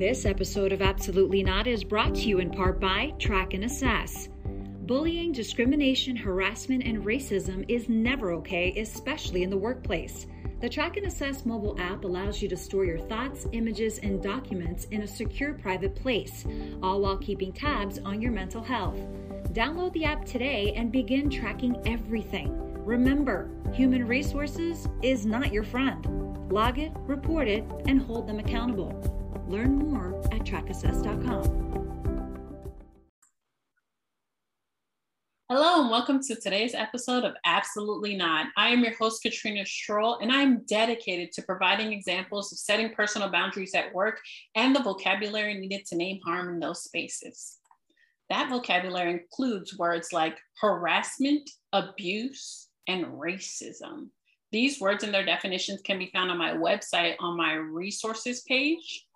This episode of Absolutely Not is brought to you in part by Track and Assess. Bullying, discrimination, harassment, and racism is never okay, especially in the workplace. The Track and Assess mobile app allows you to store your thoughts, images, and documents in a secure private place, all while keeping tabs on your mental health. Download the app today and begin tracking everything. Remember, human resources is not your friend. Log it, report it, and hold them accountable. Learn more at trackassess.com. Hello, and welcome to today's episode of Absolutely Not. I am your host, Katrina Stroll, and I'm dedicated to providing examples of setting personal boundaries at work and the vocabulary needed to name harm in those spaces. That vocabulary includes words like harassment, abuse, and racism. These words and their definitions can be found on my website on my resources page.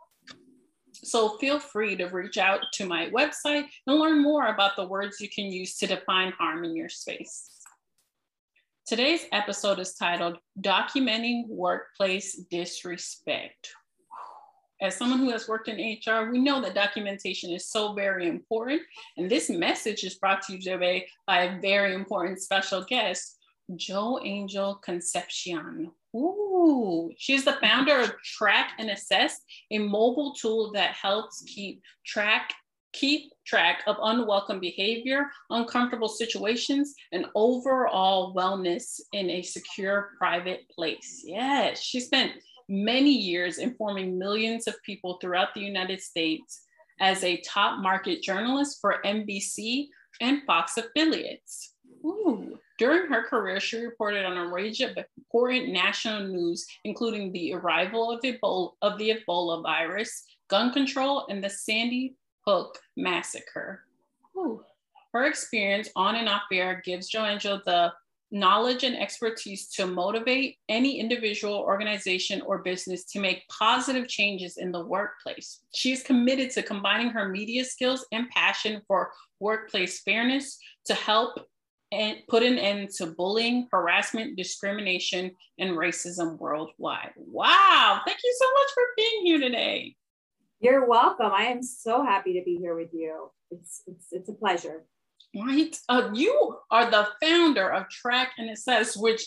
So feel free to reach out to my website and learn more about the words you can use to define harm in your space. Today's episode is titled Documenting Workplace Disrespect. As someone who has worked in HR, we know that documentation is so very important. And this message is brought to you today by a very important special guest, Joangel Concepcion. Ooh, she's the founder of Track and Assess, a mobile tool that helps keep track keep track of unwelcome behavior, uncomfortable situations, and overall wellness in a secure private place. Yes, she spent many years informing millions of people throughout the United States as a top market journalist for NBC and Fox affiliates. Ooh. During her career, she reported on a range of important national news, including the arrival of, Ebola, of the Ebola virus, gun control, and the Sandy Hook massacre. Ooh. Her experience on and off air gives Joangel the knowledge and expertise to motivate any individual, organization, or business to make positive changes in the workplace. She is committed to combining her media skills and passion for workplace fairness to help and put an end to bullying, harassment, discrimination, and racism worldwide. Wow. Thank you so much for being here today. You're welcome. I am so happy to be here with you. It's, it's, it's a pleasure. Right. Uh, you are the founder of Track and Assess, which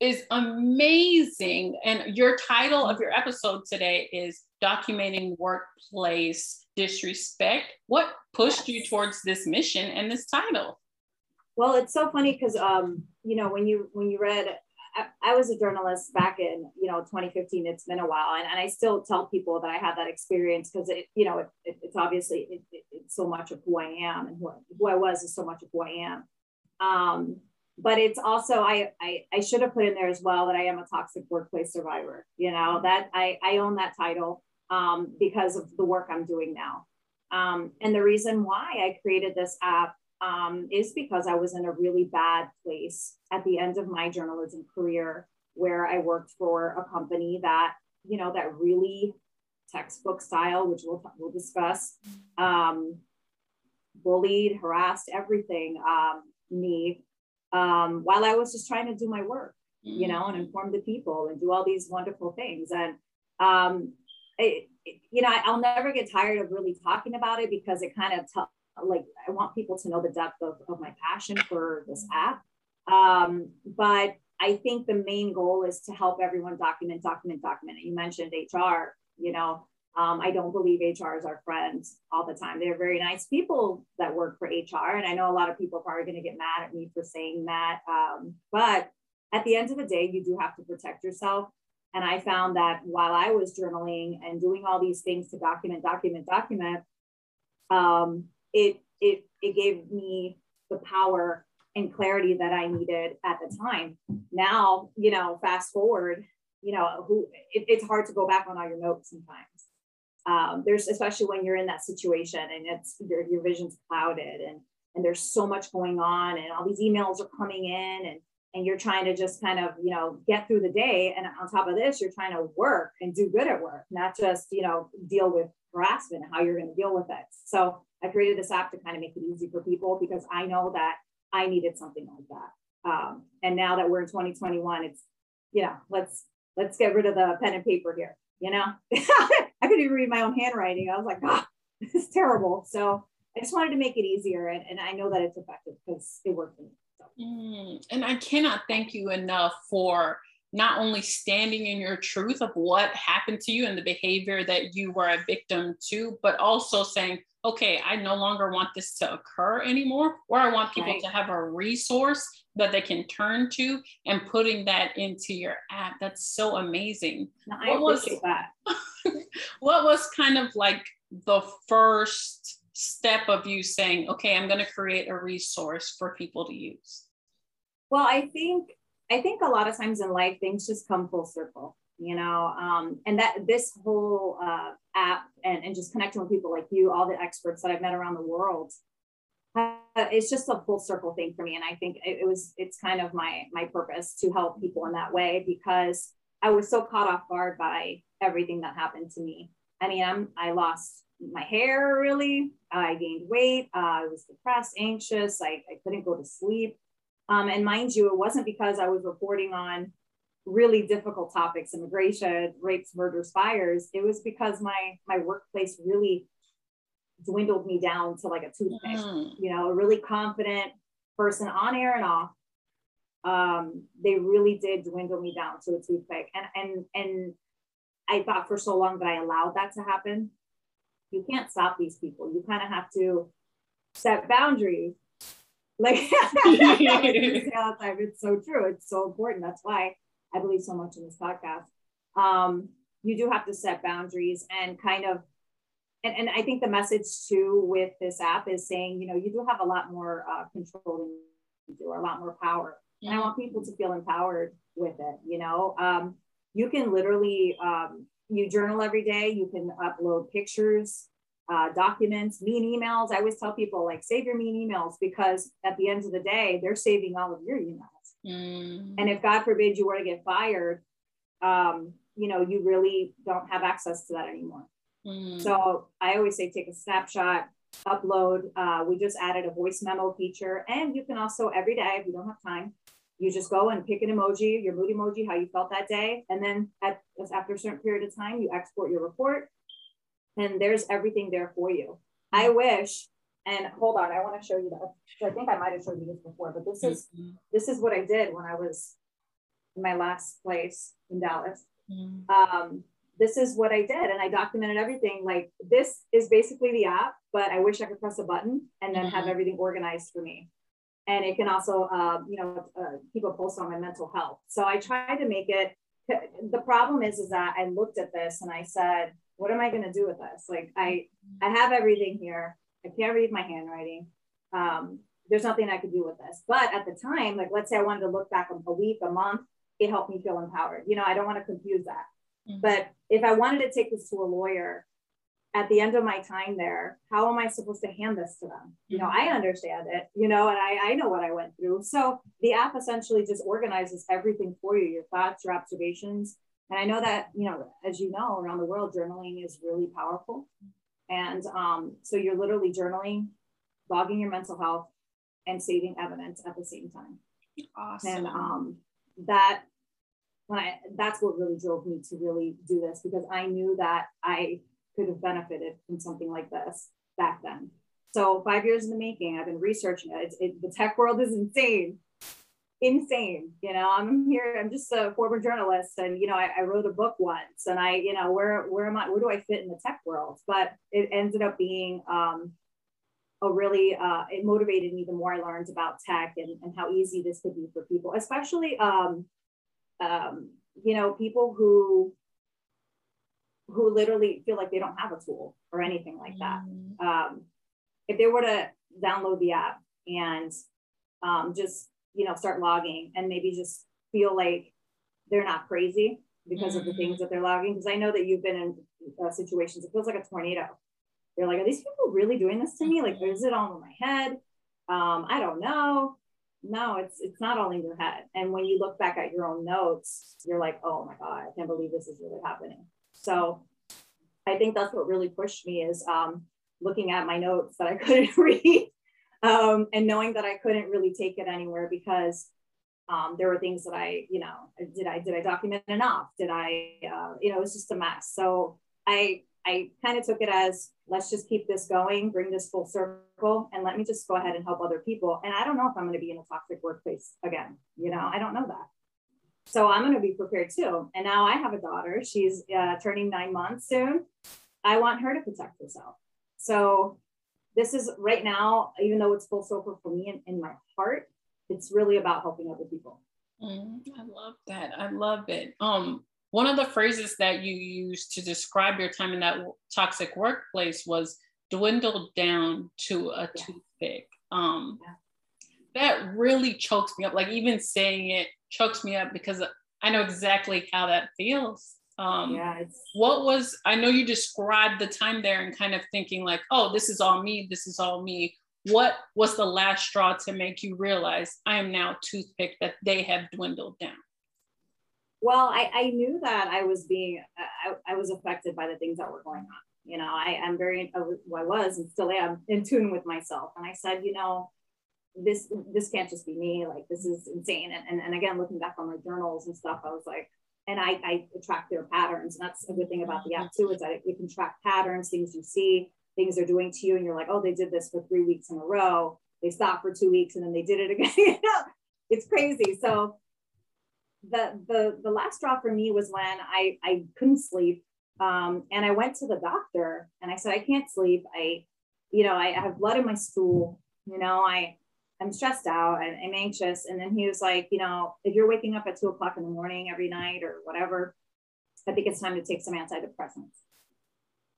is amazing. And your title of your episode today is Documenting Workplace Disrespect. What pushed you towards this mission and this title? Well, it's so funny because um, you know when you when you read, I, I, was a journalist back in you know 2015. It's been a while, and, and I still tell people that I had that experience because it you know it, it, it's obviously it, it's so much of who I am and who, who I was is so much of who I am. Um, but it's also I, I I should have put in there as well that I am a toxic workplace survivor. You know that I I own that title um, because of the work I'm doing now. Um, and the reason why I created this app um, is because I was in a really bad place at the end of my journalism career, where I worked for a company that, you know, that really textbook style, which we'll, we'll discuss, um, bullied, harassed, everything um, me um, while I was just trying to do my work, you know, and inform the people and do all these wonderful things. And, um, it, it, you know, I'll never get tired of really talking about it because it kind of t- like I want people to know the depth of, of my passion for this app. Um, but I think the main goal is to help everyone document, document, document. You mentioned HR, you know, um, I don't believe HR is our friends all the time. They're very nice people that work for HR. And I know a lot of people are probably going to get mad at me for saying that. Um, but at the end of the day, you do have to protect yourself. And I found that while I was journaling and doing all these things to document, document, document, um, it it it gave me the power and clarity that I needed at the time. Now, you know, fast forward, you know, who it, it's hard to go back on all your notes sometimes. Um, there's especially when you're in that situation and it's your, your vision's clouded and and there's so much going on and all these emails are coming in and and you're trying to just kind of you know get through the day and on top of this you're trying to work and do good at work not just you know deal with harassment how you're going to deal with it so I created this app to kind of make it easy for people because I know that I needed something like that. Um, and now that we're in 2021, it's, you know, let's, let's get rid of the pen and paper here. You know, I couldn't even read my own handwriting. I was like, ah, this is terrible. So I just wanted to make it easier. And, and I know that it's effective because it worked for me. So. Mm, and I cannot thank you enough for not only standing in your truth of what happened to you and the behavior that you were a victim to, but also saying, okay, I no longer want this to occur anymore, or I want people right. to have a resource that they can turn to and putting that into your app. That's so amazing. No, I what was, that. what was kind of like the first step of you saying, okay, I'm going to create a resource for people to use? Well, I think I think a lot of times in life things just come full circle, you know, um, and that this whole uh, app and, and just connecting with people like you, all the experts that I've met around the world, uh, it's just a full circle thing for me. And I think it, it was, it's kind of my, my purpose to help people in that way because I was so caught off guard by everything that happened to me. I mean, I'm, I lost my hair really, I gained weight, uh, I was depressed, anxious, I, I couldn't go to sleep. Um, and mind you, it wasn't because I was reporting on really difficult topics, immigration, rapes, murders, fires. It was because my my workplace really dwindled me down to like a toothpick, mm. you know, a really confident person on air and off. Um, they really did dwindle me down to a toothpick. And and and I thought for so long that I allowed that to happen. You can't stop these people. You kind of have to set boundaries like it's so true. It's so important. That's why I believe so much in this podcast. Um, you do have to set boundaries and kind of and, and I think the message too with this app is saying, you know, you do have a lot more uh, control than you do, or a lot more power. And I want people to feel empowered with it. You know, um, you can literally um, you journal every day. You can upload pictures uh, documents, mean emails. I always tell people like save your mean emails because at the end of the day, they're saving all of your emails. Mm. And if God forbid you were to get fired, um, you know, you really don't have access to that anymore. Mm. So I always say take a snapshot, upload. Uh, we just added a voice memo feature, and you can also every day if you don't have time, you just go and pick an emoji, your mood emoji, how you felt that day, and then at after a certain period of time, you export your report and there's everything there for you. I wish, and hold on, I want to show you that. I think I might have showed you this before, but this is mm-hmm. this is what I did when I was in my last place in Dallas. Mm-hmm. Um, this is what I did, and I documented everything. Like this is basically the app, but I wish I could press a button and then mm-hmm. have everything organized for me. And it can also, uh, you know, uh, keep a pulse on my mental health. So I tried to make it. The problem is, is that I looked at this and I said, what am I going to do with this? Like I, I have everything here. I can't read my handwriting. Um, there's nothing I could do with this. But at the time, like let's say I wanted to look back a week, a month, it helped me feel empowered. You know, I don't want to confuse that. Mm-hmm. But if I wanted to take this to a lawyer at the end of my time there, how am I supposed to hand this to them? You know, mm-hmm. I understand it, you know, and I, I know what I went through. So the app essentially just organizes everything for you, your thoughts, your observations, and I know that, you know, as you know, around the world, journaling is really powerful. And um, so you're literally journaling, logging your mental health, and saving evidence at the same time. Awesome. And um, that when I that's what really drove me to really do this because I knew that I could have benefited from something like this back then. So five years in the making, I've been researching it. it the tech world is insane insane. You know, I'm here, I'm just a former journalist and, you know, I, I, wrote a book once and I, you know, where, where am I, where do I fit in the tech world? But it ended up being um, a really, uh, it motivated me the more I learned about tech and, and how easy this could be for people, especially, um, um, you know, people who, who literally feel like they don't have a tool or anything like that. Mm. Um, if they were to download the app and um, just you know, start logging and maybe just feel like they're not crazy because mm-hmm. of the things mm-hmm. that they're logging. Because I know that you've been in uh, situations, it feels like a tornado. You're like, are these people really doing this to me? Like, is it all in my head? Um, I don't know. No, it's it's not all in your head. And when you look back at your own notes, you're like, oh my God, I can't believe this is really happening. So I think that's what really pushed me is um, looking at my notes that I couldn't read um, and knowing that I couldn't really take it anywhere because Um, there were things that I, you know, did I did I document enough? Did I, uh, you know, it was just a mess. So I I kind of took it as let's just keep this going, bring this full circle, and let me just go ahead and help other people. And I don't know if I'm going to be in a toxic workplace again. You know, I don't know that. So I'm going to be prepared too. And now I have a daughter. She's uh, turning nine months soon. I want her to protect herself. So this is right now, even though it's full circle for me and in my heart, it's really about helping other people. Mm, I love that. I love it. Um, one of the phrases that you used to describe your time in that toxic workplace was dwindled down to a yeah. toothpick. Um, yeah. That really chokes me up. Like even saying it chokes me up because I know exactly how that feels. Um, yeah, what was, I know you described the time there and kind of thinking like, oh, this is all me, this is all me. What was the last straw to make you realize I am now toothpick that they have dwindled down? Well, I, I knew that I was being, I, I was affected by the things that were going on. You know, I am very, I was and still am in tune with myself. And I said, you know, this this can't just be me like this is insane and, and, and again looking back on my journals and stuff i was like and I, I track their patterns. And that's a good thing about the app too, is that you can track patterns, things you see, things they're doing to you. And you're like, oh, they did this for three weeks in a row. They stopped for two weeks and then they did it again. it's crazy. So the, the, the last straw for me was when I, I couldn't sleep. Um, and I went to the doctor and I said, I can't sleep. I, you know, I have blood in my stool. You know, I, I'm stressed out and I'm anxious. And then he was like, you know, if you're waking up at two o'clock in the morning every night or whatever, I think it's time to take some antidepressants.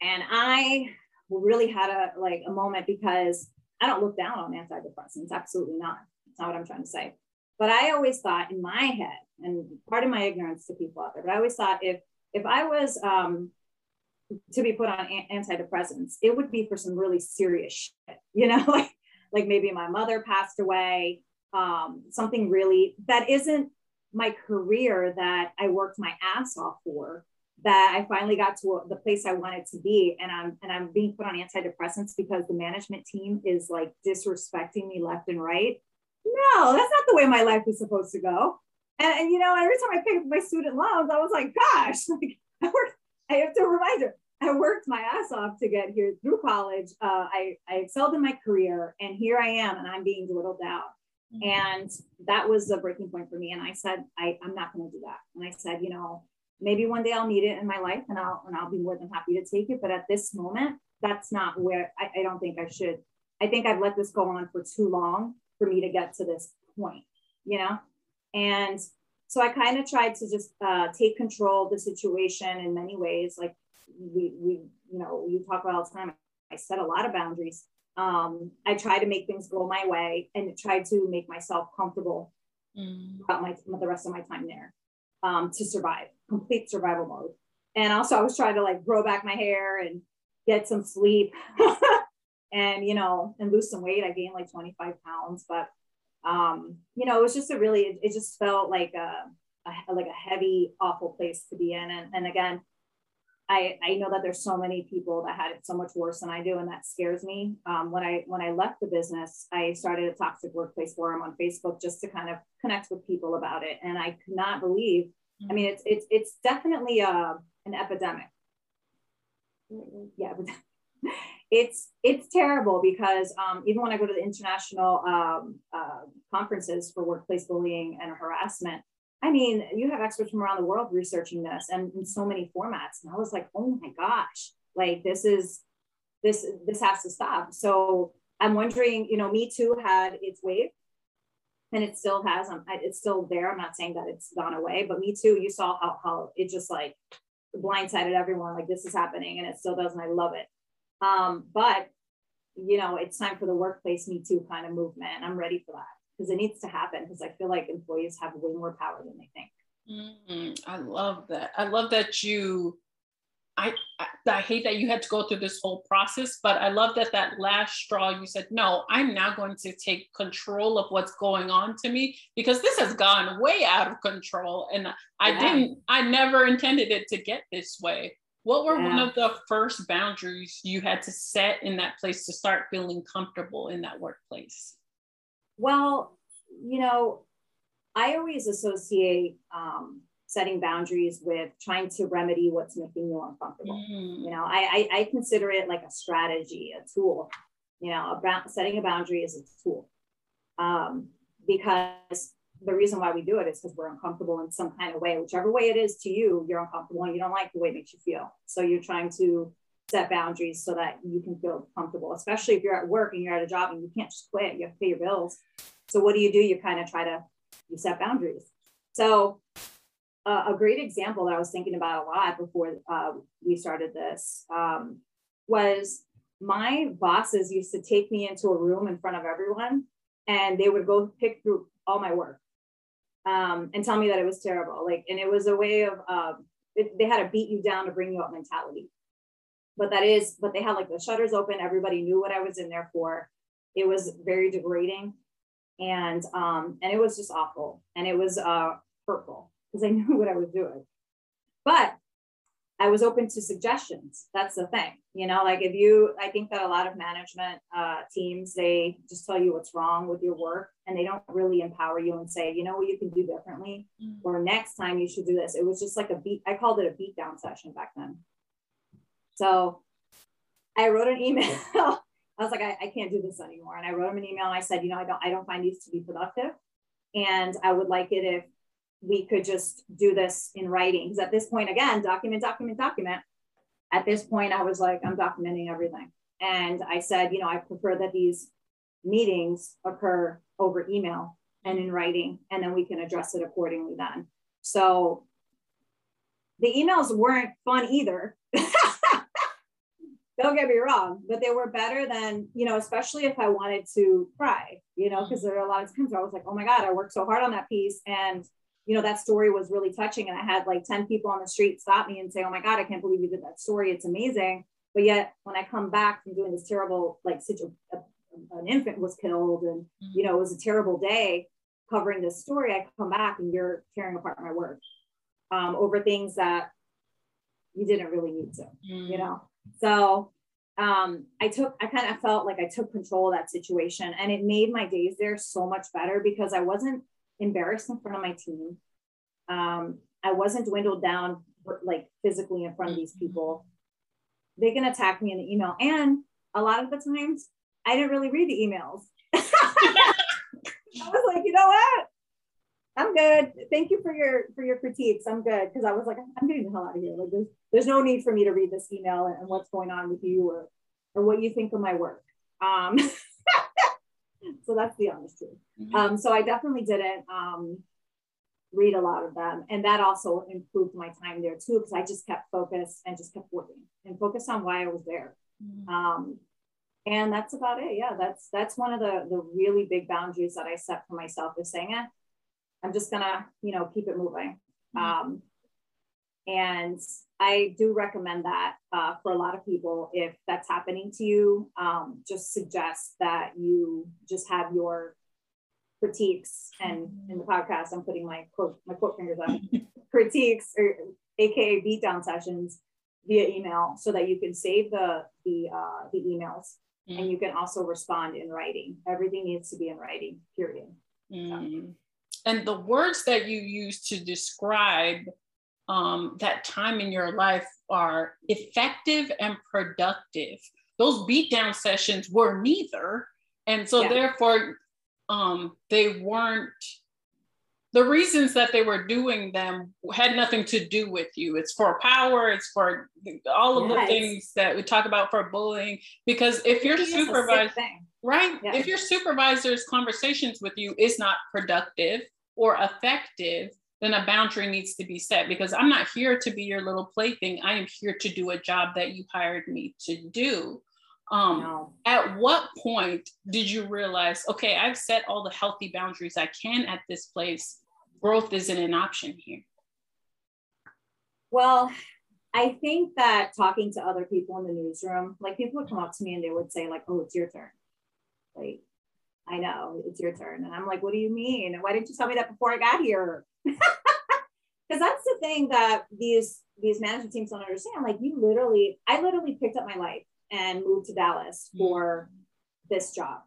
And I really had a like a moment because I don't look down on antidepressants. Absolutely not. That's not what I'm trying to say. But I always thought in my head, and part of my ignorance to people out there, but I always thought if if I was um, to be put on antidepressants, it would be for some really serious shit, you know, like like maybe my mother passed away, um, something really that isn't my career that I worked my ass off for. That I finally got to the place I wanted to be, and I'm and I'm being put on antidepressants because the management team is like disrespecting me left and right. No, that's not the way my life is supposed to go. And, and you know, every time I pick up my student loans, I was like, gosh, like I worked, I have to remind her, I worked my ass off to get here through college. Uh, I, I excelled in my career, and here I am, and I'm being dwindled down. Mm-hmm. And that was a breaking point for me. And I said, I, I'm not going to do that. And I said, you know, maybe one day I'll need it in my life, and I'll and I'll be more than happy to take it. But at this moment, that's not where I, I don't think I should. I think I've let this go on for too long for me to get to this point, you know. And so I kind of tried to just uh, take control of the situation in many ways, like we, we, you know, you talk about all the time. I set a lot of boundaries. Um, I try to make things go my way and try to make myself comfortable mm. about my the rest of my time there um, to survive, complete survival mode. And also, I was trying to like grow back my hair and get some sleep, and you know, and lose some weight. I gained like 25 pounds, but um, you know, it was just a really, it, it just felt like a, a, like a heavy, awful place to be in. And, and again, I, I know that there's so many people that had it so much worse than I do, and that scares me. Um, when I when I left the business, I started a toxic workplace forum on Facebook just to kind of connect with people about it, and I could not believe. I mean, it's it's it's definitely a, uh, an epidemic. Yeah, it's it's terrible because um, even when I go to the international um, uh, conferences for workplace bullying and harassment, I mean, you have experts from around the world researching this and in so many formats. And I was like, oh my gosh, like this is this this has to stop. So I'm wondering, you know, Me Too had its wave and it still has. Um, it's still there. I'm not saying that it's gone away, but Me Too, you saw how, how it just like blindsided everyone, like this is happening and it still does. And I love it. Um, but, you know, it's time for the workplace Me Too kind of movement. I'm ready for that because it needs to happen because I feel like employees have way more power than they think. Mm-hmm. I love that. I love that you. I, I, I hate that you had to go through this whole process, but I love that that last straw you said, no, I'm now going to take control of what's going on to me because this has gone way out of control, and I yeah. didn't. I never intended it to get this way. What were yeah. one of the first boundaries you had to set in that place to start feeling comfortable in that workplace? Well, you know, I always associate um, setting boundaries with trying to remedy what's making you uncomfortable. Mm. You know, I, I, I consider it like a strategy, a tool. You know, a, setting a boundary is a tool um, because the reason why we do it is because we're uncomfortable in some kind of way, whichever way it is to you, you're uncomfortable and you don't like the way it makes you feel. So you're trying to set boundaries so that you can feel comfortable, especially if you're at work and you're at a job and you can't just quit, you have to pay your bills. So what do you do? You kind of try to you set boundaries. So uh, a great example that I was thinking about a lot before uh, we started this um, was my bosses used to take me into a room in front of everyone and they would go pick through all my work um, and tell me that it was terrible. Like, and it was a way of, um, it, they had to beat you down to bring you up mentality. But that is, but they had like the shutters open. Everybody knew what I was in there for. It was very degrading, and um, and it was just awful, and it was uh, hurtful because I knew what I was doing. But I was open to suggestions. That's the thing, you know. Like if you, I think that a lot of management uh, teams they just tell you what's wrong with your work, and they don't really empower you and say, you know what you can do differently, mm-hmm. or next time you should do this. It was just like a beat. I called it a beat down session back then. So I wrote an email. I was like, I, I can't do this anymore, and I wrote him an email and I said, you know, I don't, I don't find these to be productive, and I would like it if we could just do this in writing. Because at this point, again, document, document, document. At this point, I was like, I'm documenting everything. And I said, you know, I prefer that these meetings occur over email and in writing, and then we can address it accordingly then. So the emails weren't fun either. Don't get me wrong, but they were better than, you know, especially if I wanted to cry, you know, because there are a lot of times where I was like, oh my God, I worked so hard on that piece. And you know, that story was really touching. And I had like 10 people on the street stop me and say, Oh my God, I can't believe you did that story. It's amazing. But yet when I come back from doing this terrible, like situation, an infant was killed and, mm-hmm. you know, it was a terrible day covering this story. I come back and you're tearing apart my work um, over things that you didn't really need to, you know? So um, I took, I kind of felt like I took control of that situation and it made my days there so much better because I wasn't embarrassed in front of my team. Um, I wasn't dwindled down like physically in front of these people. They can attack me in the email. And a lot of the times I didn't really read the emails. I was like, you know what? I'm good. Thank you for your for your critiques. I'm good because I was like, I'm getting the hell out of here. Like, there's no need for me to read this email and, and what's going on with you or or what you think of my work. Um, so that's the honest truth. Mm-hmm. Um, so I definitely didn't um, read a lot of them. And that also improved my time there too, because I just kept focused and just kept working and focused on why I was there. Mm-hmm. Um, and that's about it. Yeah, that's that's one of the the really big boundaries that I set for myself is saying, eh, I'm just gonna, you know, keep it moving. Mm-hmm. Um, and I do recommend that uh, for a lot of people. If that's happening to you, um, just suggest that you just have your critiques. And in the podcast, I'm putting my quote my quote fingers up critiques or AKA beatdown sessions via email, so that you can save the the uh, the emails mm. and you can also respond in writing. Everything needs to be in writing. Period. Mm. So. And the words that you use to describe um, that time in your life are effective and productive. Those beatdown sessions were neither. And so, yeah. therefore, um, they weren't the reasons that they were doing them had nothing to do with you. It's for power, it's for all of yes. the things that we talk about for bullying. Because if your supervisor, right, yeah. if your supervisor's conversations with you is not productive or effective, then a boundary needs to be set because I'm not here to be your little plaything. I am here to do a job that you hired me to do. Um, no. At what point did you realize, okay, I've set all the healthy boundaries I can at this place? Growth isn't an option here. Well, I think that talking to other people in the newsroom, like people would come up to me and they would say, like, oh, it's your turn. Like, I know it's your turn. And I'm like, what do you mean? Why didn't you tell me that before I got here? Because that's the thing that these these management teams don't understand. Like you literally, I literally picked up my life and moved to Dallas mm. for this job.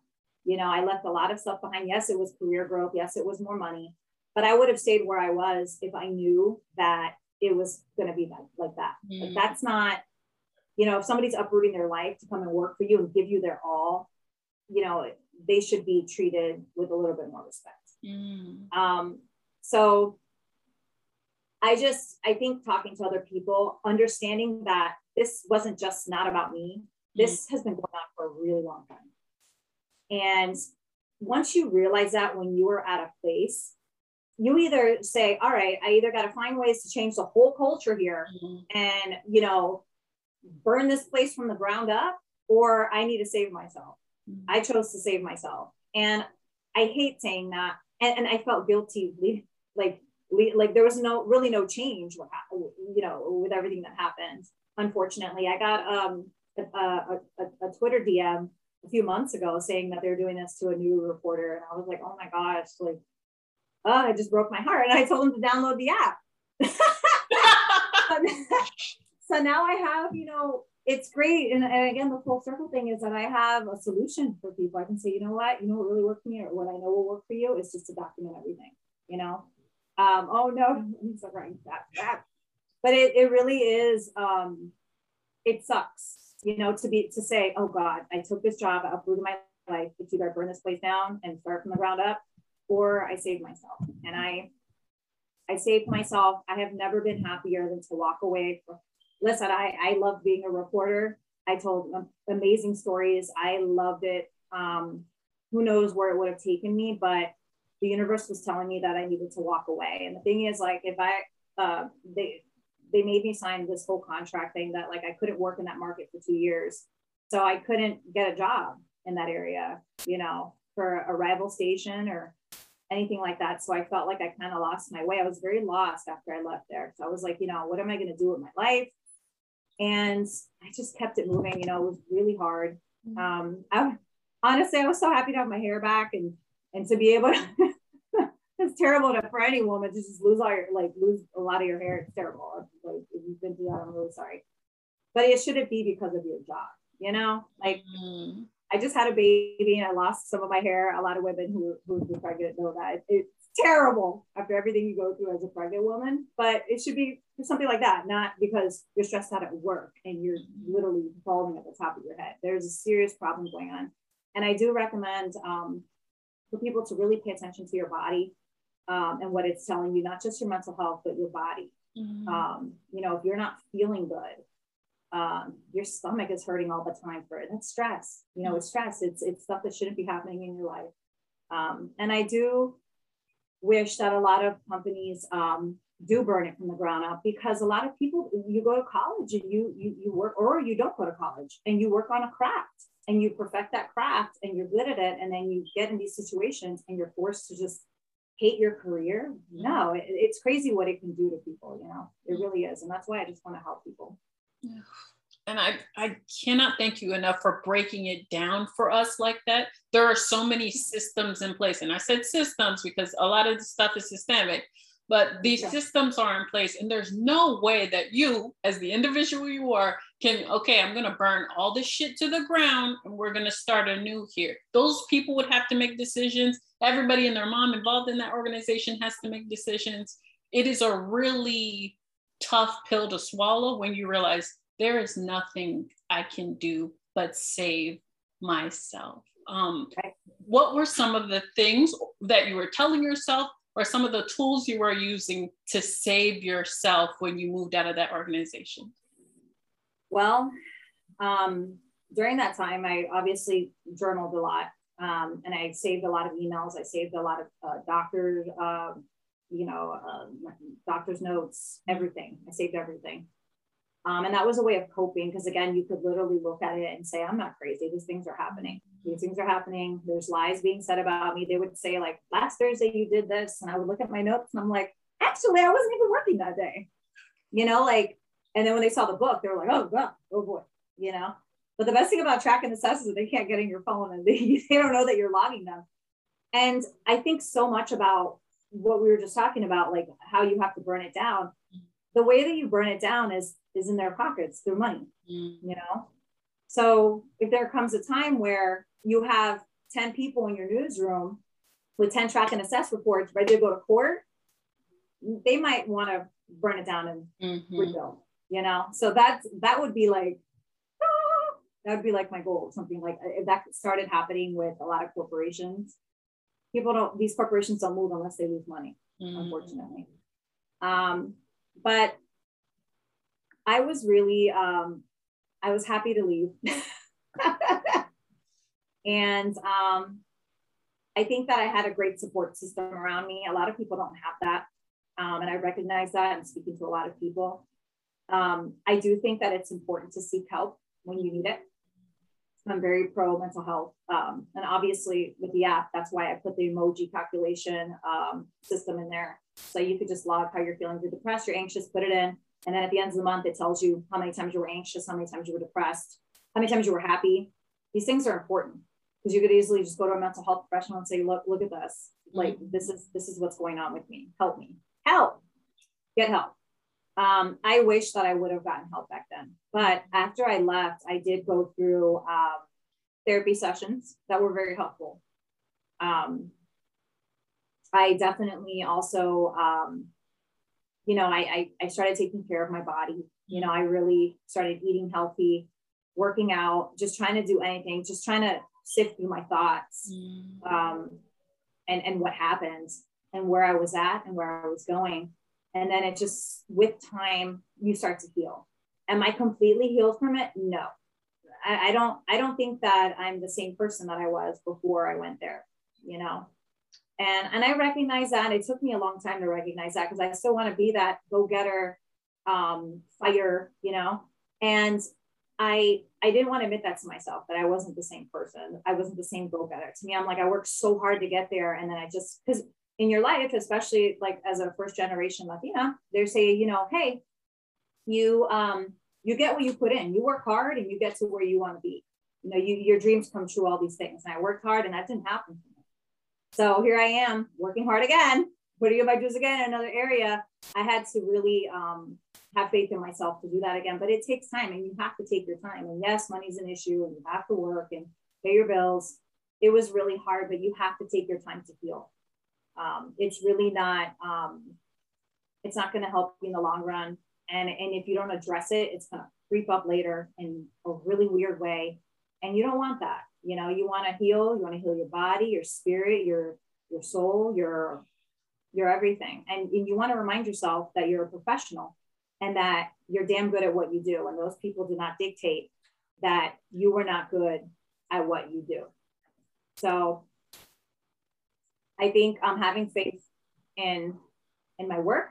You know, I left a lot of stuff behind. Yes, it was career growth. Yes, it was more money. but I would have stayed where I was if I knew that it was going to be like, like that. Mm. But that's not, you know, if somebody's uprooting their life to come and work for you and give you their all, you know, they should be treated with a little bit more respect. Mm. Um, so I just, I think talking to other people, understanding that this wasn't just not about me, this mm. has been going on for a really long time. And once you realize that when you are at a place, you either say, all right, I either got to find ways to change the whole culture here mm-hmm. and, you know, burn this place from the ground up, or I need to save myself. Mm-hmm. I chose to save myself. And I hate saying that. And, and I felt guilty, like, like there was no really no change, you know, with everything that happened. Unfortunately, I got um, a, a, a, Twitter DM a few months ago saying that they're doing this to a new reporter. And I was like, oh my gosh, like, oh, it just broke my heart. And I told them to download the app. so now I have, you know, it's great. And, and, again, the full circle thing is that I have a solution for people. I can say, you know what, you know what really worked for me or what I know will work for you is just to document everything, you know? Um, oh no, he's not writing that. But it, it really is, um, it sucks you know, to be to say, oh God, I took this job, I uprooted my life. It's either I burn this place down and start from the ground up, or I saved myself. And I I saved myself. I have never been happier than to walk away from listen, I, I love being a reporter. I told amazing stories. I loved it. Um, who knows where it would have taken me, but the universe was telling me that I needed to walk away. And the thing is, like, if I, uh, they, they made me sign this whole contract thing that like I couldn't work in that market for two years. So I couldn't get a job in that area, you know, for a rival station or anything like that. So I felt like I kind of lost my way. I was very lost after I left there. So I was like, you know, what am I going to do with my life? And I just kept it moving. You know, it was really hard. Mm-hmm. Um, I honestly, I was so happy to have my hair back and and to be able to it's terrible to, for any woman to just lose all your like lose a lot of your hair. It's terrible. Like if you've been through that, I'm really sorry. But it shouldn't be because of your job, you know? Like mm. I just had a baby and I lost some of my hair. A lot of women who who've been pregnant know that it's terrible after everything you go through as a pregnant woman. But it should be something like that, not because you're stressed out at work and you're literally falling at the top of your head. There's a serious problem going on. And I do recommend um, for people to really pay attention to your body um, and what it's telling you, not just your mental health, but your body. Mm-hmm. Um, you know, if you're not feeling good, um, your stomach is hurting all the time for it. That's stress. You know, it's stress. It's it's stuff that shouldn't be happening in your life. Um, and I do wish that a lot of companies um, do burn it from the ground up because a lot of people you go to college and you you you work or you don't go to college and you work on a craft and you perfect that craft and you're good at it and then you get in these situations and you're forced to just hate your career. Mm-hmm. No, it, it's crazy what it can do to people, you know, it really is. And that's why I just want to help people. And I, I cannot thank you enough for breaking it down for us like that. There are so many systems in place. And I said systems because a lot of the stuff is systemic, but these yeah. systems are in place. And there's no way that you, as the individual you are, can, okay, I'm going to burn all this shit to the ground and we're going to start anew here. Those people would have to make decisions everybody and their mom involved in that organization has to make decisions. It is a really tough pill to swallow when you realize there is nothing I can do but save myself. Um, what were some of the things that you were telling yourself, or some of the tools you were using to save yourself when you moved out of that organization? Well, um, during that time, I obviously journaled a lot. Um, and I saved a lot of emails. I saved a lot of uh, doctors, uh, you know, uh, doctor's notes, everything. I saved everything. Um, and that was a way of coping because again, you could literally look at it and say, I'm not crazy. These things are happening. These things are happening. There's lies being said about me. They would say like, last Thursday you did this. And I would look at my notes and I'm like, actually, I wasn't even working that day. You know, like, and then when they saw the book, they were like, oh God, oh boy, you know? But the best thing about tracking and assess is that they can't get in your phone and they, they don't know that you're logging them. And I think so much about what we were just talking about, like how you have to burn it down. The way that you burn it down is is in their pockets through money, mm. you know. So if there comes a time where you have 10 people in your newsroom with 10 track and assess reports ready to go to court, they might want to burn it down and mm-hmm. rebuild, you know? So that's, that would be like, ah, that would be like my goal, something like if that started happening with a lot of corporations. People don't, these corporations don't move unless they lose money, mm-hmm. unfortunately. Um, but I was really, um, I was happy to leave. and um, I think that I had a great support system around me. A lot of people don't have that. Um, and I recognize that and speaking to a lot of people. Um, I do think that it's important to seek help when you need it. I'm very pro mental health. Um, and obviously, with the app, that's why I put the emoji calculation um, system in there. So you could just log how you're feeling. If you're depressed, you're anxious, put it in. And then at the end of the month, it tells you how many times you were anxious, how many times you were depressed, how many times you were happy. These things are important because you could easily just go to a mental health professional and say, look, look at this. Like mm-hmm. this is this is what's going on with me. Help me. Help. Get help. Um, I wish that I would have gotten help back then. But after I left, I did go through um, therapy sessions that were very helpful. Um, I definitely also, um, you know, I, I, I started taking care of my body. You know, I really started eating healthy, working out, just trying to do anything, just trying to sift through my thoughts mm. um, and, and what happened and where I was at and where I was going. And then it just, with time, you start to heal. Am I completely healed from it? No. I, I don't, I don't think that I'm the same person that I was before I went there, you know? And, and I recognize that. It took me a long time to recognize that because I still want to be that go-getter, um, you know? And I I didn't want to admit that to myself that I wasn't the same person. I wasn't the same go getter. To me, I'm like I worked so hard to get there, and then I just because in your life, especially like as a first generation Latina, they say you know, hey, you um you get what you put in. You work hard, and you get to where you want to be. You know, you your dreams come true. All these things, and I worked hard, and that didn't happen. So here I am working hard again, putting in my dues again in another area. I had to really um, have faith in myself to do that again. But it takes time and you have to take your time. And yes, money's an issue and you have to work and pay your bills. It was really hard, but you have to take your time to heal. Um, it's really not, um, it's not going to help you in the long run. And, and if you don't address it, it's going to creep up later in a really weird way. And you don't want that. You know, you want to heal, you want to heal your body, your spirit, your, your soul, your, your everything. And, and you want to remind yourself that you're a professional and that you're damn good at what you do. And those people do not dictate that you were not good at what you do. So I think um, having faith in in my work,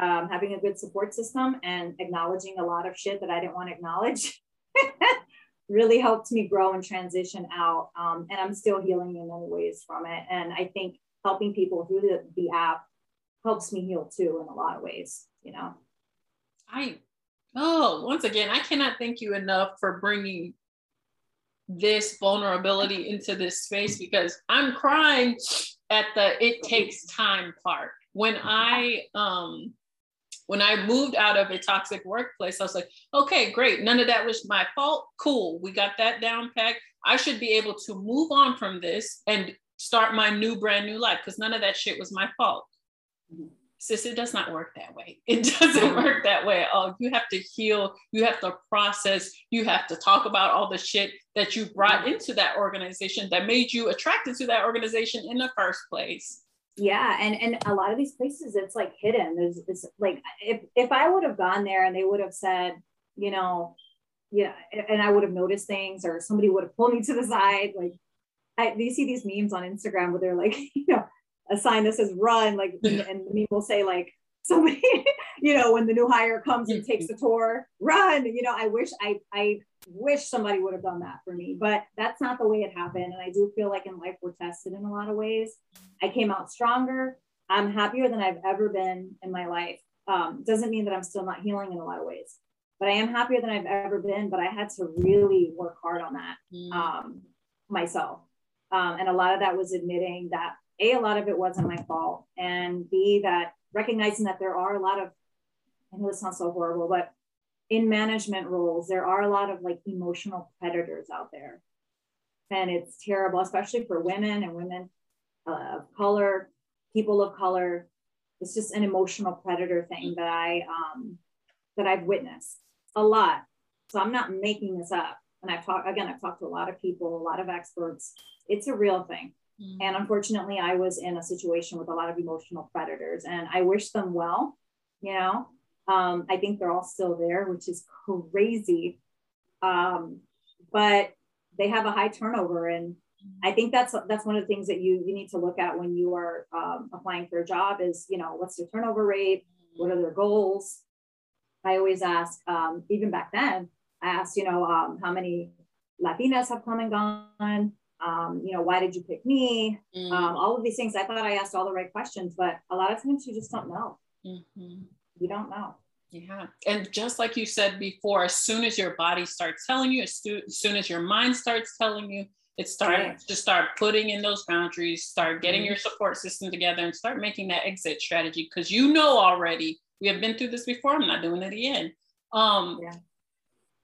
um, having a good support system, and acknowledging a lot of shit that I didn't want to acknowledge really helped me grow and transition out. Um, and I'm still healing in many ways from it. And I think helping people through the, the app helps me heal too in a lot of ways, you know. I, oh, once again, I cannot thank you enough for bringing this vulnerability into this space because I'm crying at the it takes time part. When I um when I moved out of a toxic workplace, I was like, okay, great. None of that was my fault. Cool. We got that down packed. I should be able to move on from this and start my new brand new life because none of that shit was my fault. Mm-hmm sis, it does not work that way. It doesn't mm-hmm. work that way all. You have to heal, you have to process, you have to talk about all the shit that you brought mm-hmm. into that organization that made you attracted to that organization in the first place. Yeah, and and a lot of these places it's like hidden. There's it's like if if I would have gone there and they would have said, you know, yeah, and I would have noticed things or somebody would have pulled me to the side, like I, you see these memes on Instagram where they're like, you know, a sign that says run, like, and, meme will say like, somebody, you know, when the new hire comes and takes the tour, run. You know, I wish I I wish somebody would have done that for me, but that's not the way it happened. And I do feel like in life we're tested in a lot of ways. I came out stronger. I'm happier than I've ever been in my life. Um, doesn't mean that I'm still not healing in a lot of ways, but I am happier than I've ever been. But I had to really work hard on that mm. um, myself. Um, and a lot of that was admitting that a, a lot of it wasn't my fault. And B, that recognizing that there are a lot of, I know this sounds so horrible, but in management roles, there are a lot of like emotional predators out there. And it's terrible, especially for women and women uh, color, people of color. It's just an emotional predator thing that I um, that I've witnessed a lot. So I'm not making this up. And I've talked again, I've talked to a lot of people, a lot of experts. It's a real thing. Mm-hmm. And unfortunately, I was in a situation with a lot of emotional predators, and I wish them well. You know, um, I think they're all still there, which is crazy. Um, but they have a high turnover, and I think that's that's one of the things that you you need to look at when you are um, applying for a job is you know what's their turnover rate, what are their goals. I always ask, um, even back then, I asked, you know, um, how many Latinas have come and gone. Um, you know, why did you pick me? Mm. Um, all of these things. I thought I asked all the right questions, but a lot of times you just don't know. Mm-hmm. You don't know. Yeah. And just like you said before, as soon as your body starts telling you, as, soon as your mind starts telling you, it starts right. to start putting in those boundaries, start getting mm-hmm. your support system together and start making that exit strategy because you know already we have been through this before. I'm not doing it again. Um, yeah.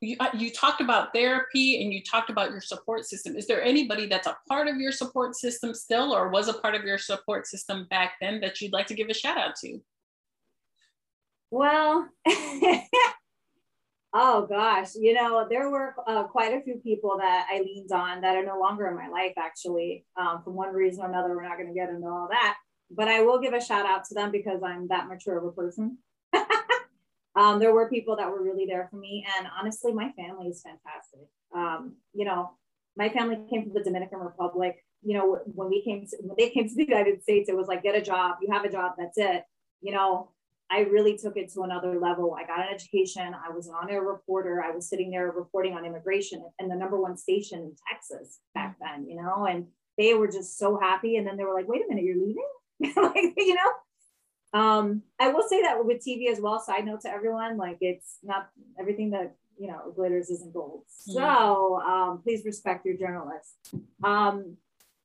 You, uh, you talked about therapy and you talked about your support system. Is there anybody that's a part of your support system still or was a part of your support system back then that you'd like to give a shout out to? Well, oh gosh, you know, there were uh, quite a few people that I leaned on that are no longer in my life, actually. Um, for one reason or another, we're not going to get into all that. But I will give a shout out to them because I'm that mature of a person. Um, there were people that were really there for me. And honestly, my family is fantastic. Um, you know, my family came from the Dominican Republic. You know, when we came to, when they came to the United States, it was like, get a job, you have a job, that's it. You know, I really took it to another level. I got an education. I was an on-air reporter. I was sitting there reporting on immigration and the number one station in Texas back then, you know, and they were just so happy. And then they were like, wait a minute, you're leaving? like, you know, um, I will say that with TV as well. Side note to everyone, like it's not everything that, you know, glitters isn't gold. Mm-hmm. So um, please respect your journalists. Um,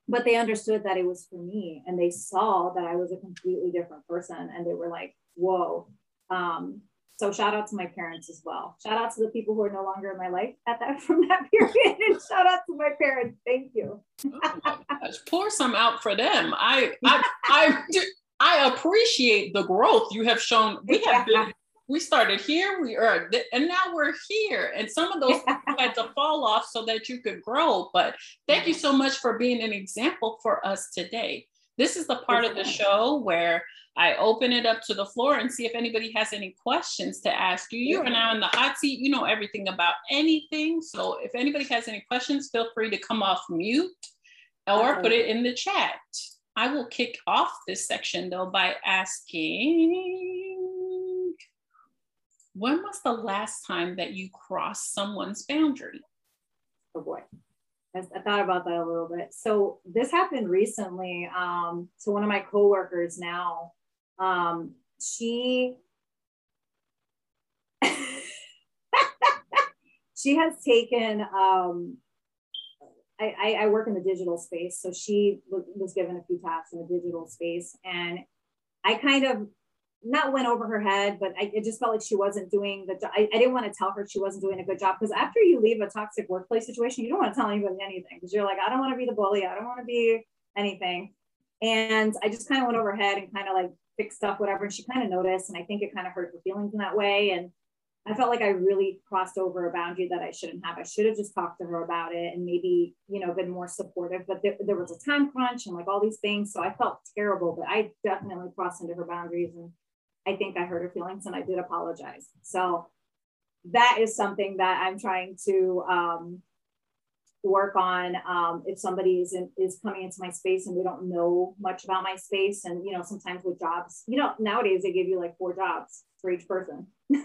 but they understood that it was for me and they saw that I was a completely different person and they were like, whoa. Um, so shout out to my parents as well. Shout out to the people who are no longer in my life at that from that period. And shout out to my parents. Thank you. oh Pour some out for them. I I I, I appreciate the growth you have shown. We have been we started here, we are and now we're here. And some of those had to fall off so that you could grow. But thank you so much for being an example for us today. This is the part of the show where I open it up to the floor and see if anybody has any questions to ask you. You are now in the hot seat. You know everything about anything. So if anybody has any questions, feel free to come off mute or put it in the chat. I will kick off this section though by asking when was the last time that you crossed someone's boundary? Oh boy. I thought about that a little bit. So this happened recently. Um, so one of my coworkers now, um, she she has taken um, I, I, work in the digital space so she was given a few tasks in the digital space and i kind of not went over her head but I, it just felt like she wasn't doing the I, I didn't want to tell her she wasn't doing a good job because after you leave a toxic workplace situation you don't want to tell anybody anything because you're like i don't want to be the bully i don't want to be anything and i just kind of went over her head and kind of like fixed stuff, whatever. And she kind of noticed. And I think it kind of hurt her feelings in that way. And I felt like I really crossed over a boundary that I shouldn't have. I should have just talked to her about it and maybe, you know, been more supportive. But there, there was a time crunch and like all these things. So I felt terrible, but I definitely crossed into her boundaries. And I think I hurt her feelings and I did apologize. So that is something that I'm trying to um, work on um, if somebody is, in, is coming into my space and they don't know much about my space. And, you know, sometimes with jobs, you know, nowadays they give you like four jobs for each person.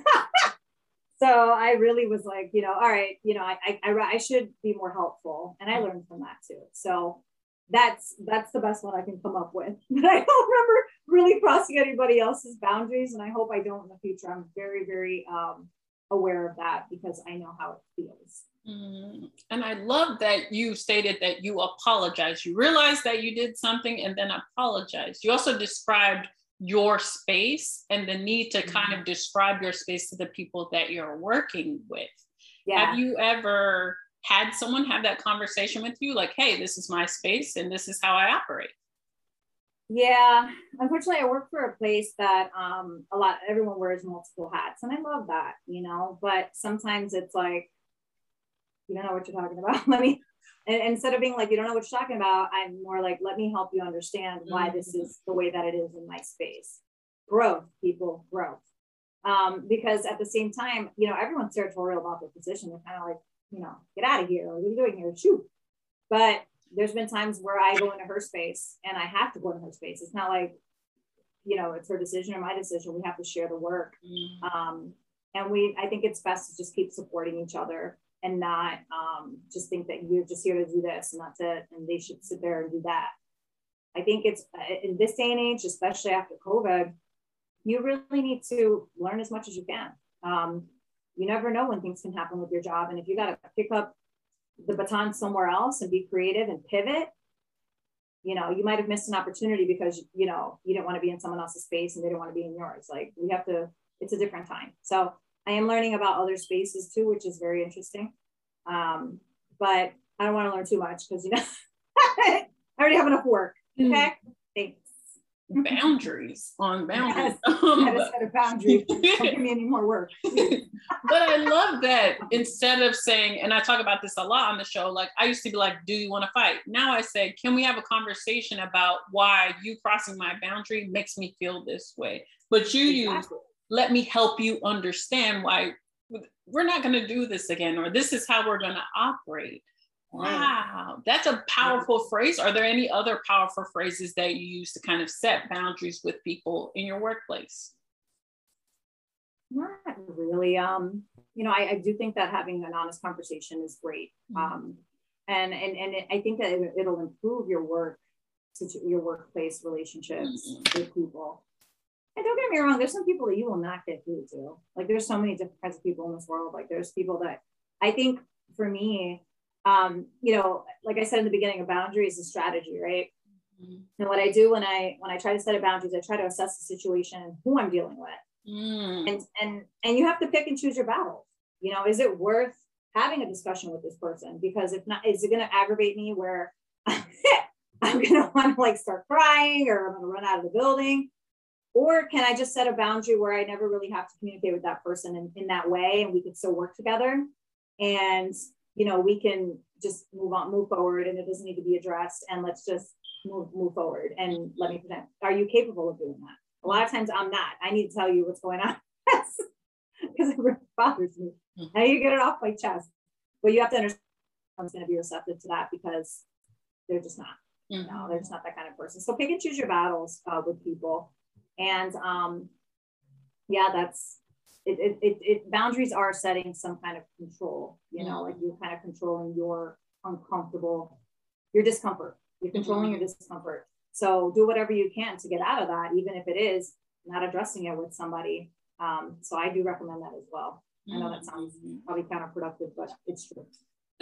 so I really was like, you know, all right, you know, I, I, I should be more helpful. And I learned from that too. So that's, that's the best one I can come up with. But I don't remember really crossing anybody else's boundaries. And I hope I don't in the future. I'm very, very um, aware of that because I know how it feels. Mm-hmm. And I love that you stated that you apologize. You realized that you did something and then apologized. You also described your space and the need to mm-hmm. kind of describe your space to the people that you're working with. Yeah. Have you ever had someone have that conversation with you like, hey, this is my space and this is how I operate? Yeah, unfortunately, I work for a place that um, a lot everyone wears multiple hats, and I love that, you know. But sometimes it's like you don't know what you're talking about. let me and instead of being like you don't know what you're talking about, I'm more like let me help you understand why this mm-hmm. is the way that it is in my space. Growth, people, growth. Um, because at the same time, you know, everyone's territorial about their position. They're kind of like, you know, get out of here. What are you doing here? Shoot. But there's been times where I go into her space and I have to go into her space. It's not like, you know, it's her decision or my decision. We have to share the work. Mm. Um, and we, I think it's best to just keep supporting each other and not um, just think that you're just here to do this and that's it. And they should sit there and do that. I think it's uh, in this day and age, especially after COVID, you really need to learn as much as you can. Um, you never know when things can happen with your job. And if you got to pick up the baton somewhere else and be creative and pivot, you know, you might have missed an opportunity because, you know, you didn't want to be in someone else's space and they didn't want to be in yours. Like we have to, it's a different time. So I am learning about other spaces too, which is very interesting. Um, but I don't want to learn too much because, you know, I already have enough work. Okay. Mm. Thanks boundaries on boundaries. Yes, um, set a boundary. Don't give me any more work. but I love that instead of saying, and I talk about this a lot on the show, like I used to be like, do you want to fight? Now I say, can we have a conversation about why you crossing my boundary makes me feel this way? But you exactly. use, let me help you understand why we're not going to do this again, or this is how we're going to operate. Wow, that's a powerful phrase. Are there any other powerful phrases that you use to kind of set boundaries with people in your workplace? Not really. Um, you know, I, I do think that having an honest conversation is great. Mm-hmm. Um, and and and I think that it, will improve your work, your workplace relationships mm-hmm. with people. And don't get me wrong, there's some people that you will not get through to. Like there's so many different kinds of people in this world. Like there's people that I think for me, um, you know, like I said in the beginning, a boundary is a strategy, right? Mm-hmm. And what I do when I when I try to set a boundaries, I try to assess the situation, and who I'm dealing with, mm. and and and you have to pick and choose your battles. You know, is it worth having a discussion with this person? Because if not, is it going to aggravate me where I'm going to want to like start crying or I'm going to run out of the building? Or can I just set a boundary where I never really have to communicate with that person in, in that way and we can still work together? And you know, we can just move on, move forward, and it doesn't need to be addressed. And let's just move move forward. And let me present. Are you capable of doing that? A lot of times I'm not. I need to tell you what's going on because it really bothers me. Mm-hmm. How you get it off my chest? But you have to understand I'm going to be receptive to that because they're just not. Mm-hmm. You know, they're just not that kind of person. So pick and choose your battles uh, with people. And um, yeah, that's it, it, it, it, boundaries are setting some kind of control, you know, like you're kind of controlling your uncomfortable, your discomfort. You're controlling your discomfort. So do whatever you can to get out of that, even if it is not addressing it with somebody. Um, so I do recommend that as well. I know that sounds mm-hmm. probably counterproductive, but it's true.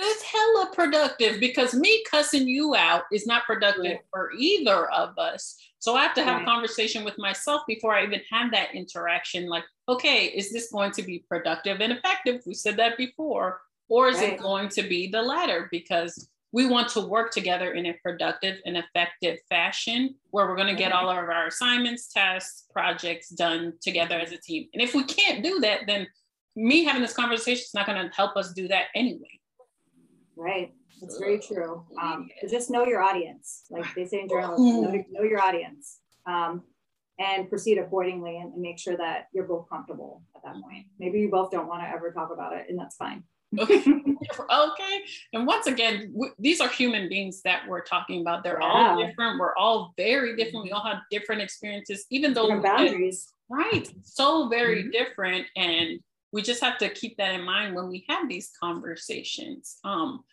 It's hella productive because me cussing you out is not productive yeah. for either of us. So I have to have right. a conversation with myself before I even have that interaction. Like, okay, is this going to be productive and effective? We said that before. Or is right. it going to be the latter? Because we want to work together in a productive and effective fashion where we're going to get all of our assignments, tests, projects done together mm-hmm. as a team. And if we can't do that, then me having this conversation is not going to help us do that anyway. Right. That's very true. Um, just know your audience, like they say in journalism, know, know your audience, um, and proceed accordingly, and, and, make sure that you're both comfortable at that point. Maybe you both don't want to ever talk about it, and that's fine. okay. okay. And once again, w- these are human beings that we're talking about. They're yeah. all different. We're all very different. We all have different experiences, even though different boundaries. Right. So very mm-hmm. different. And we just have to keep that in mind when we have these conversations. Um,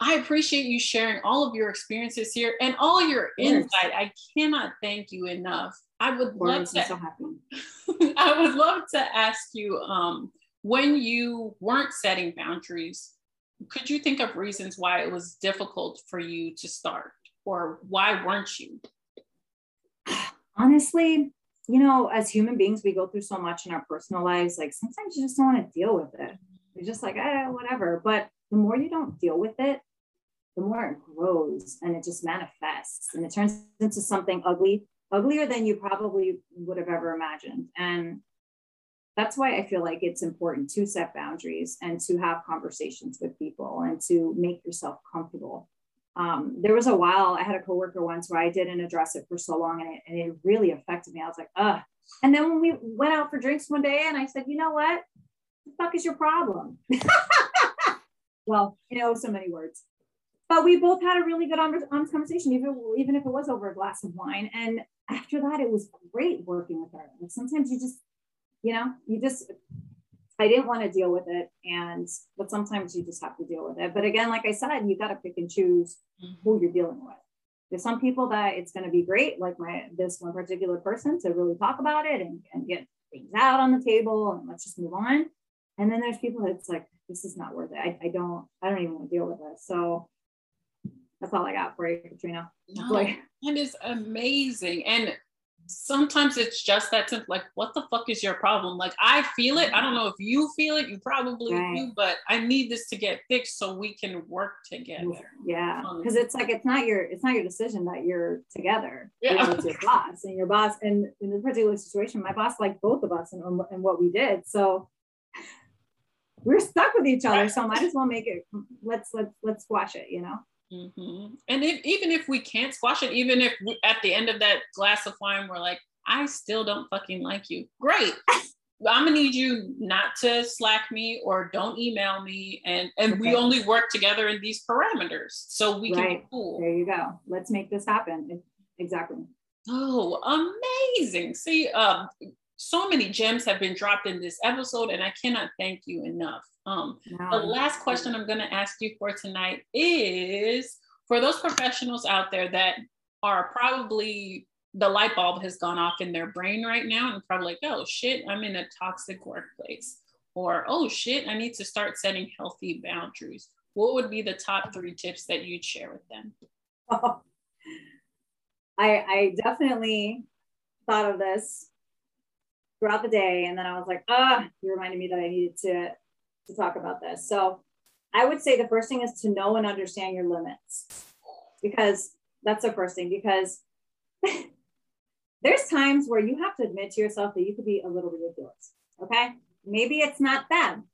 I appreciate you sharing all of your experiences here and all your insight. I cannot thank you enough. I would love to. So I would love to ask you um, when you weren't setting boundaries. Could you think of reasons why it was difficult for you to start, or why weren't you? Honestly, you know, as human beings, we go through so much in our personal lives. Like sometimes you just don't want to deal with it. You're just like, eh, whatever. But the more you don't deal with it, the more it grows and it just manifests and it turns into something ugly, uglier than you probably would have ever imagined. And that's why I feel like it's important to set boundaries and to have conversations with people and to make yourself comfortable. Um, there was a while I had a coworker once where I didn't address it for so long and it, and it really affected me. I was like, ugh. And then when we went out for drinks one day and I said, you know what? The fuck is your problem? well, you know, so many words. But we both had a really good honest conversation, even, even if it was over a glass of wine. And after that, it was great working with her. Sometimes you just you know, you just, I didn't want to deal with it. And, but sometimes you just have to deal with it. But again, like I said, you got to pick and choose. Mm-hmm. who you're dealing with. There's some people that it's going to be great, like my, this one particular person to really talk about it and, and get things out on the table and let's just move on. And then there's people that's like, this is not worth it. I, I don't, I don't even want to deal with this. So that's all I got for you, Katrina. No, like, it is amazing. And sometimes it's just that simple like what the fuck is your problem? Like i feel it. I don't know if you feel it. You probably right. do but i need this to get fixed so we can work together. Yeah. Because um, it's like it's not your it's not your decision that you're together. Yeah. it's your boss and your boss and in this particular situation my boss liked both of us and, and what we did. So we're stuck with each other so might as well make it let's let's let's squash it you know Mm-hmm. And if, even if we can't squash it, even if we, at the end of that glass of wine, we're like, I still don't fucking like you. Great. I'm gonna need you not to slack me or don't email me, and and okay. we only work together in these parameters, so we right. can be cool. There you go. Let's make this happen. Exactly. Oh, amazing! See, um, so many gems have been dropped in this episode, and I cannot thank you enough. Um, The last question I'm going to ask you for tonight is for those professionals out there that are probably the light bulb has gone off in their brain right now and probably like, oh shit, I'm in a toxic workplace. Or, oh shit, I need to start setting healthy boundaries. What would be the top three tips that you'd share with them? Oh, I, I definitely thought of this throughout the day. And then I was like, ah, you reminded me that I needed to to talk about this. So I would say the first thing is to know and understand your limits because that's the first thing because there's times where you have to admit to yourself that you could be a little ridiculous. Okay. Maybe it's not them.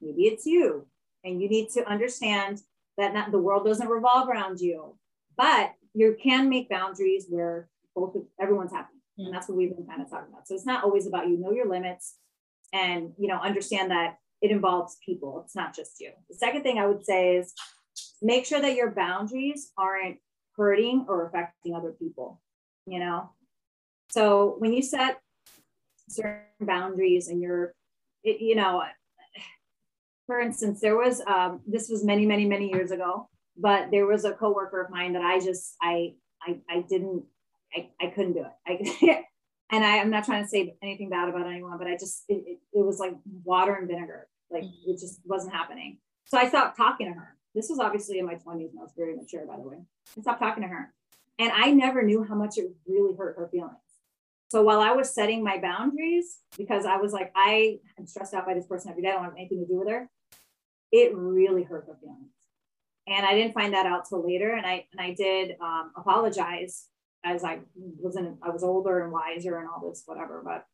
Maybe it's you. And you need to understand that not, the world doesn't revolve around you, but you can make boundaries where both everyone's happy. And that's what we've been kind of talking about. So it's not always about you know your limits and you know understand that it involves people. It's not just you. The second thing I would say is make sure that your boundaries aren't hurting or affecting other people, you know? So when you set certain boundaries and you're, it, you know, for instance, there was, um, this was many, many, many years ago, but there was a coworker of mine that I just, I, I, I didn't, I, I couldn't do it. I, and I, am not trying to say anything bad about anyone, but I just, it, it, it was like water and vinegar. Like mm-hmm. it just wasn't happening. So I stopped talking to her. This was obviously in my 20s and I was very mature, by the way. I stopped talking to her. And I never knew how much it really hurt her feelings. So while I was setting my boundaries, because I was like, I am stressed out by this person every day, I don't have anything to do with her, it really hurt her feelings. And I didn't find that out till later. And I and I did um, apologize as I wasn't, I was older and wiser and all this, whatever. But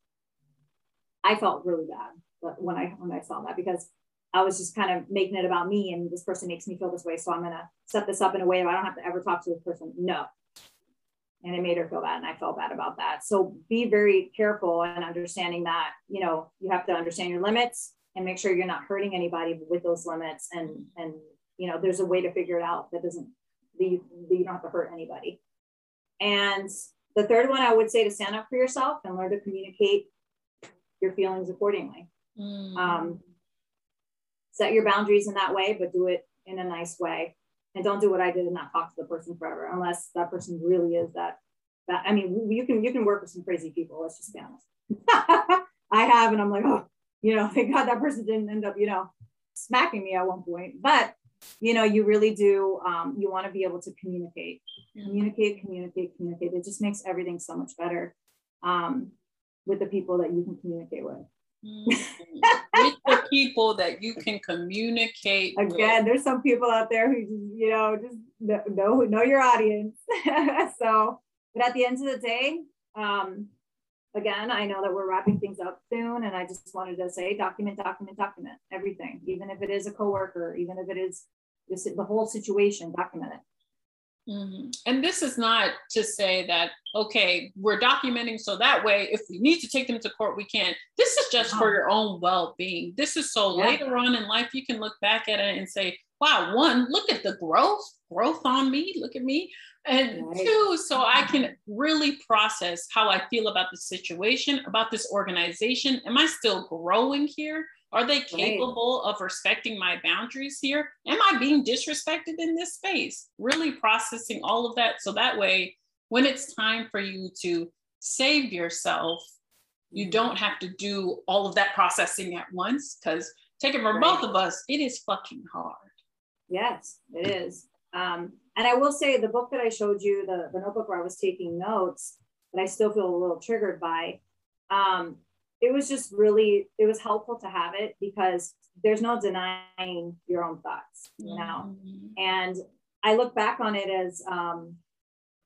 I felt really bad when I when I saw that because I was just kind of making it about me and this person makes me feel this way. So I'm gonna set this up in a way that I don't have to ever talk to this person. No. And it made her feel bad and I felt bad about that. So be very careful and understanding that, you know, you have to understand your limits and make sure you're not hurting anybody with those limits. And and you know, there's a way to figure it out that doesn't that you don't have to hurt anybody. And the third one, I would say to stand up for yourself and learn to communicate your feelings accordingly. Mm. Um, set your boundaries in that way, but do it in a nice way. And don't do what I did and not talk to the person forever, unless that person really is that. That I mean, you can you can work with some crazy people. Let's just be honest. I have, and I'm like, oh, you know, thank God that person didn't end up, you know, smacking me at one point. But you know, you really do. Um, you want to be able to communicate, communicate, communicate, communicate. It just makes everything so much better um, with the people that you can communicate with. Mm-hmm. with the people that you can communicate again with. there's some people out there who you know just know know your audience so but at the end of the day um again i know that we're wrapping things up soon and i just wanted to say document document document everything even if it is a coworker even if it is the whole situation document it Mm-hmm. And this is not to say that, okay, we're documenting so that way if we need to take them to court, we can. This is just for your own well being. This is so yeah. later on in life, you can look back at it and say, wow, one, look at the growth, growth on me, look at me. And right. two, so I can really process how I feel about the situation, about this organization. Am I still growing here? Are they capable right. of respecting my boundaries here? Am I being disrespected in this space? Really processing all of that. So that way, when it's time for you to save yourself, you mm-hmm. don't have to do all of that processing at once. Because taking from right. both of us, it is fucking hard. Yes, it is. Um, and I will say the book that I showed you, the, the notebook where I was taking notes, that I still feel a little triggered by. Um, it was just really it was helpful to have it because there's no denying your own thoughts you know mm-hmm. and i look back on it as um,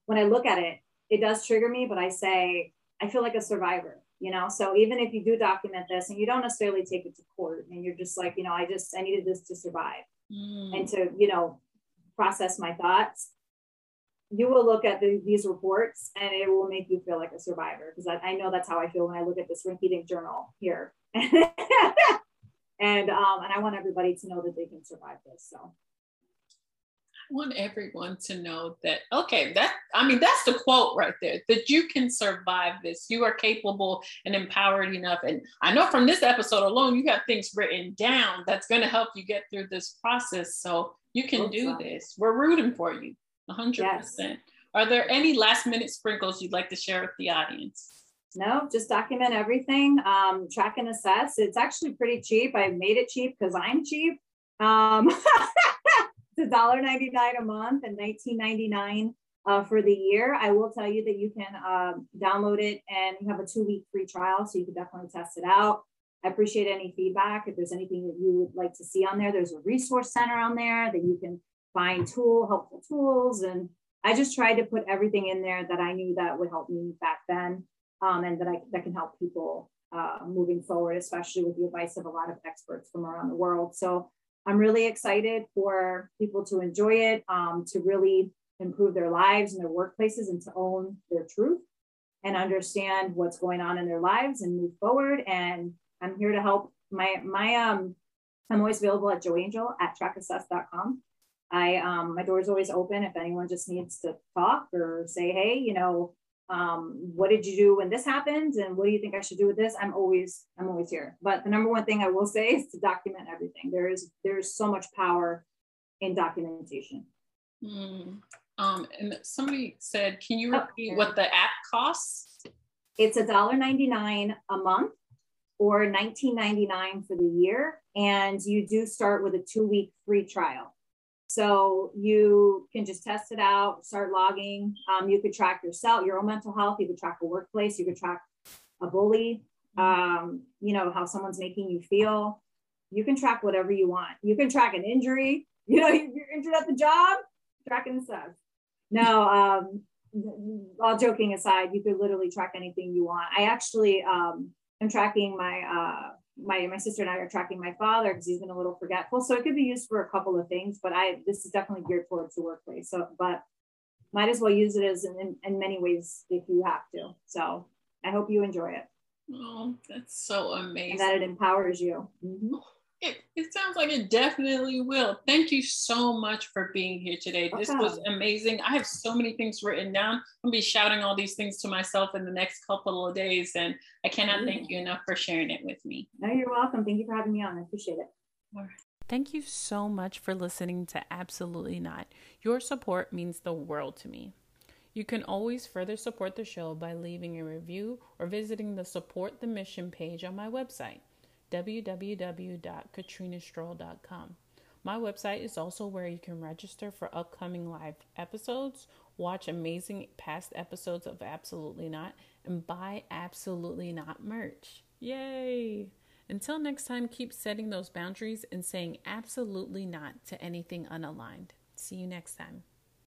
when i look at it it does trigger me but i say i feel like a survivor you know so even if you do document this and you don't necessarily take it to court and you're just like you know i just i needed this to survive mm. and to you know process my thoughts you will look at the, these reports and it will make you feel like a survivor because I, I, know that's how I feel when I look at this rinky journal here. and um, and I want everybody to know that they can survive this. So want everyone to know that okay, that I mean that's the quote right there that you can survive this. You are capable and empowered enough. And I know from this episode alone, you have things written down that's going to help you get through this process. So you can do so. this. We're rooting for you. 100%. Yes. Are there any last minute sprinkles you'd like to share with the audience? No, just document everything. Um, track and assess. It's actually pretty cheap. I made it cheap because I'm cheap. Um, it's $1.99 a month and $19.99 uh, for the year. I will tell you that you can um, download it and you have a two week free trial, so you can definitely test it out. I appreciate any feedback. If there's anything that you would like to see on there, there's a resource center on there that you can find tool, helpful tools. And I just tried to put everything in there that I knew that would help me back then um, and that I that can help people uh, moving forward, especially with the advice of a lot of experts from around the world. So I'm really excited for people to enjoy it, um, to really improve their lives and their workplaces and to own their truth and understand what's going on in their lives and move forward. And I'm here to help. My my um I'm always available at joangel at trackassess.com. I um, my door is always open if anyone just needs to talk or say, hey, you know, um, what did you do when this happened, and what do you think I should do with this? I'm always I'm always here. But the number one thing I will say is to document everything. There is there's so much power in documentation. Mm. Um, and somebody said, can you repeat oh, what the app costs? It's a dollar ninety nine a month or $19.99 for the year. And you do start with a two week free trial. So you can just test it out, start logging. Um, you could track yourself, your own mental health. You could track a workplace. You could track a bully. Um, you know how someone's making you feel. You can track whatever you want. You can track an injury. You know you're injured at the job. Tracking stuff. No, um, all joking aside, you could literally track anything you want. I actually um, am tracking my uh, my my sister and I are tracking my father because he's been a little forgetful. So it could be used for a couple of things, but I this is definitely geared towards the workplace. So, but might as well use it as in, in, many ways if you have to. So I hope you enjoy it. Oh, that's so amazing. And that it empowers you. Mm-hmm. It, it sounds like it definitely will. Thank you so much for being here today. This was amazing. I have so many things written down. I'll be shouting all these things to myself in the next couple of days, and I cannot mm-hmm. thank you enough for sharing it with me. No, you're welcome. Thank you for having me on. I appreciate it. Thank you so much for listening to Absolutely Not. Your support means the world to me. You can always further support the show by leaving a review or visiting the Support the Mission page on my website www.katrinastroll.com. My website is also where you can register for upcoming live episodes, watch amazing past episodes of Absolutely Not, and buy Absolutely Not merch. Yay! Until next time, keep setting those boundaries and saying absolutely not to anything unaligned. See you next time.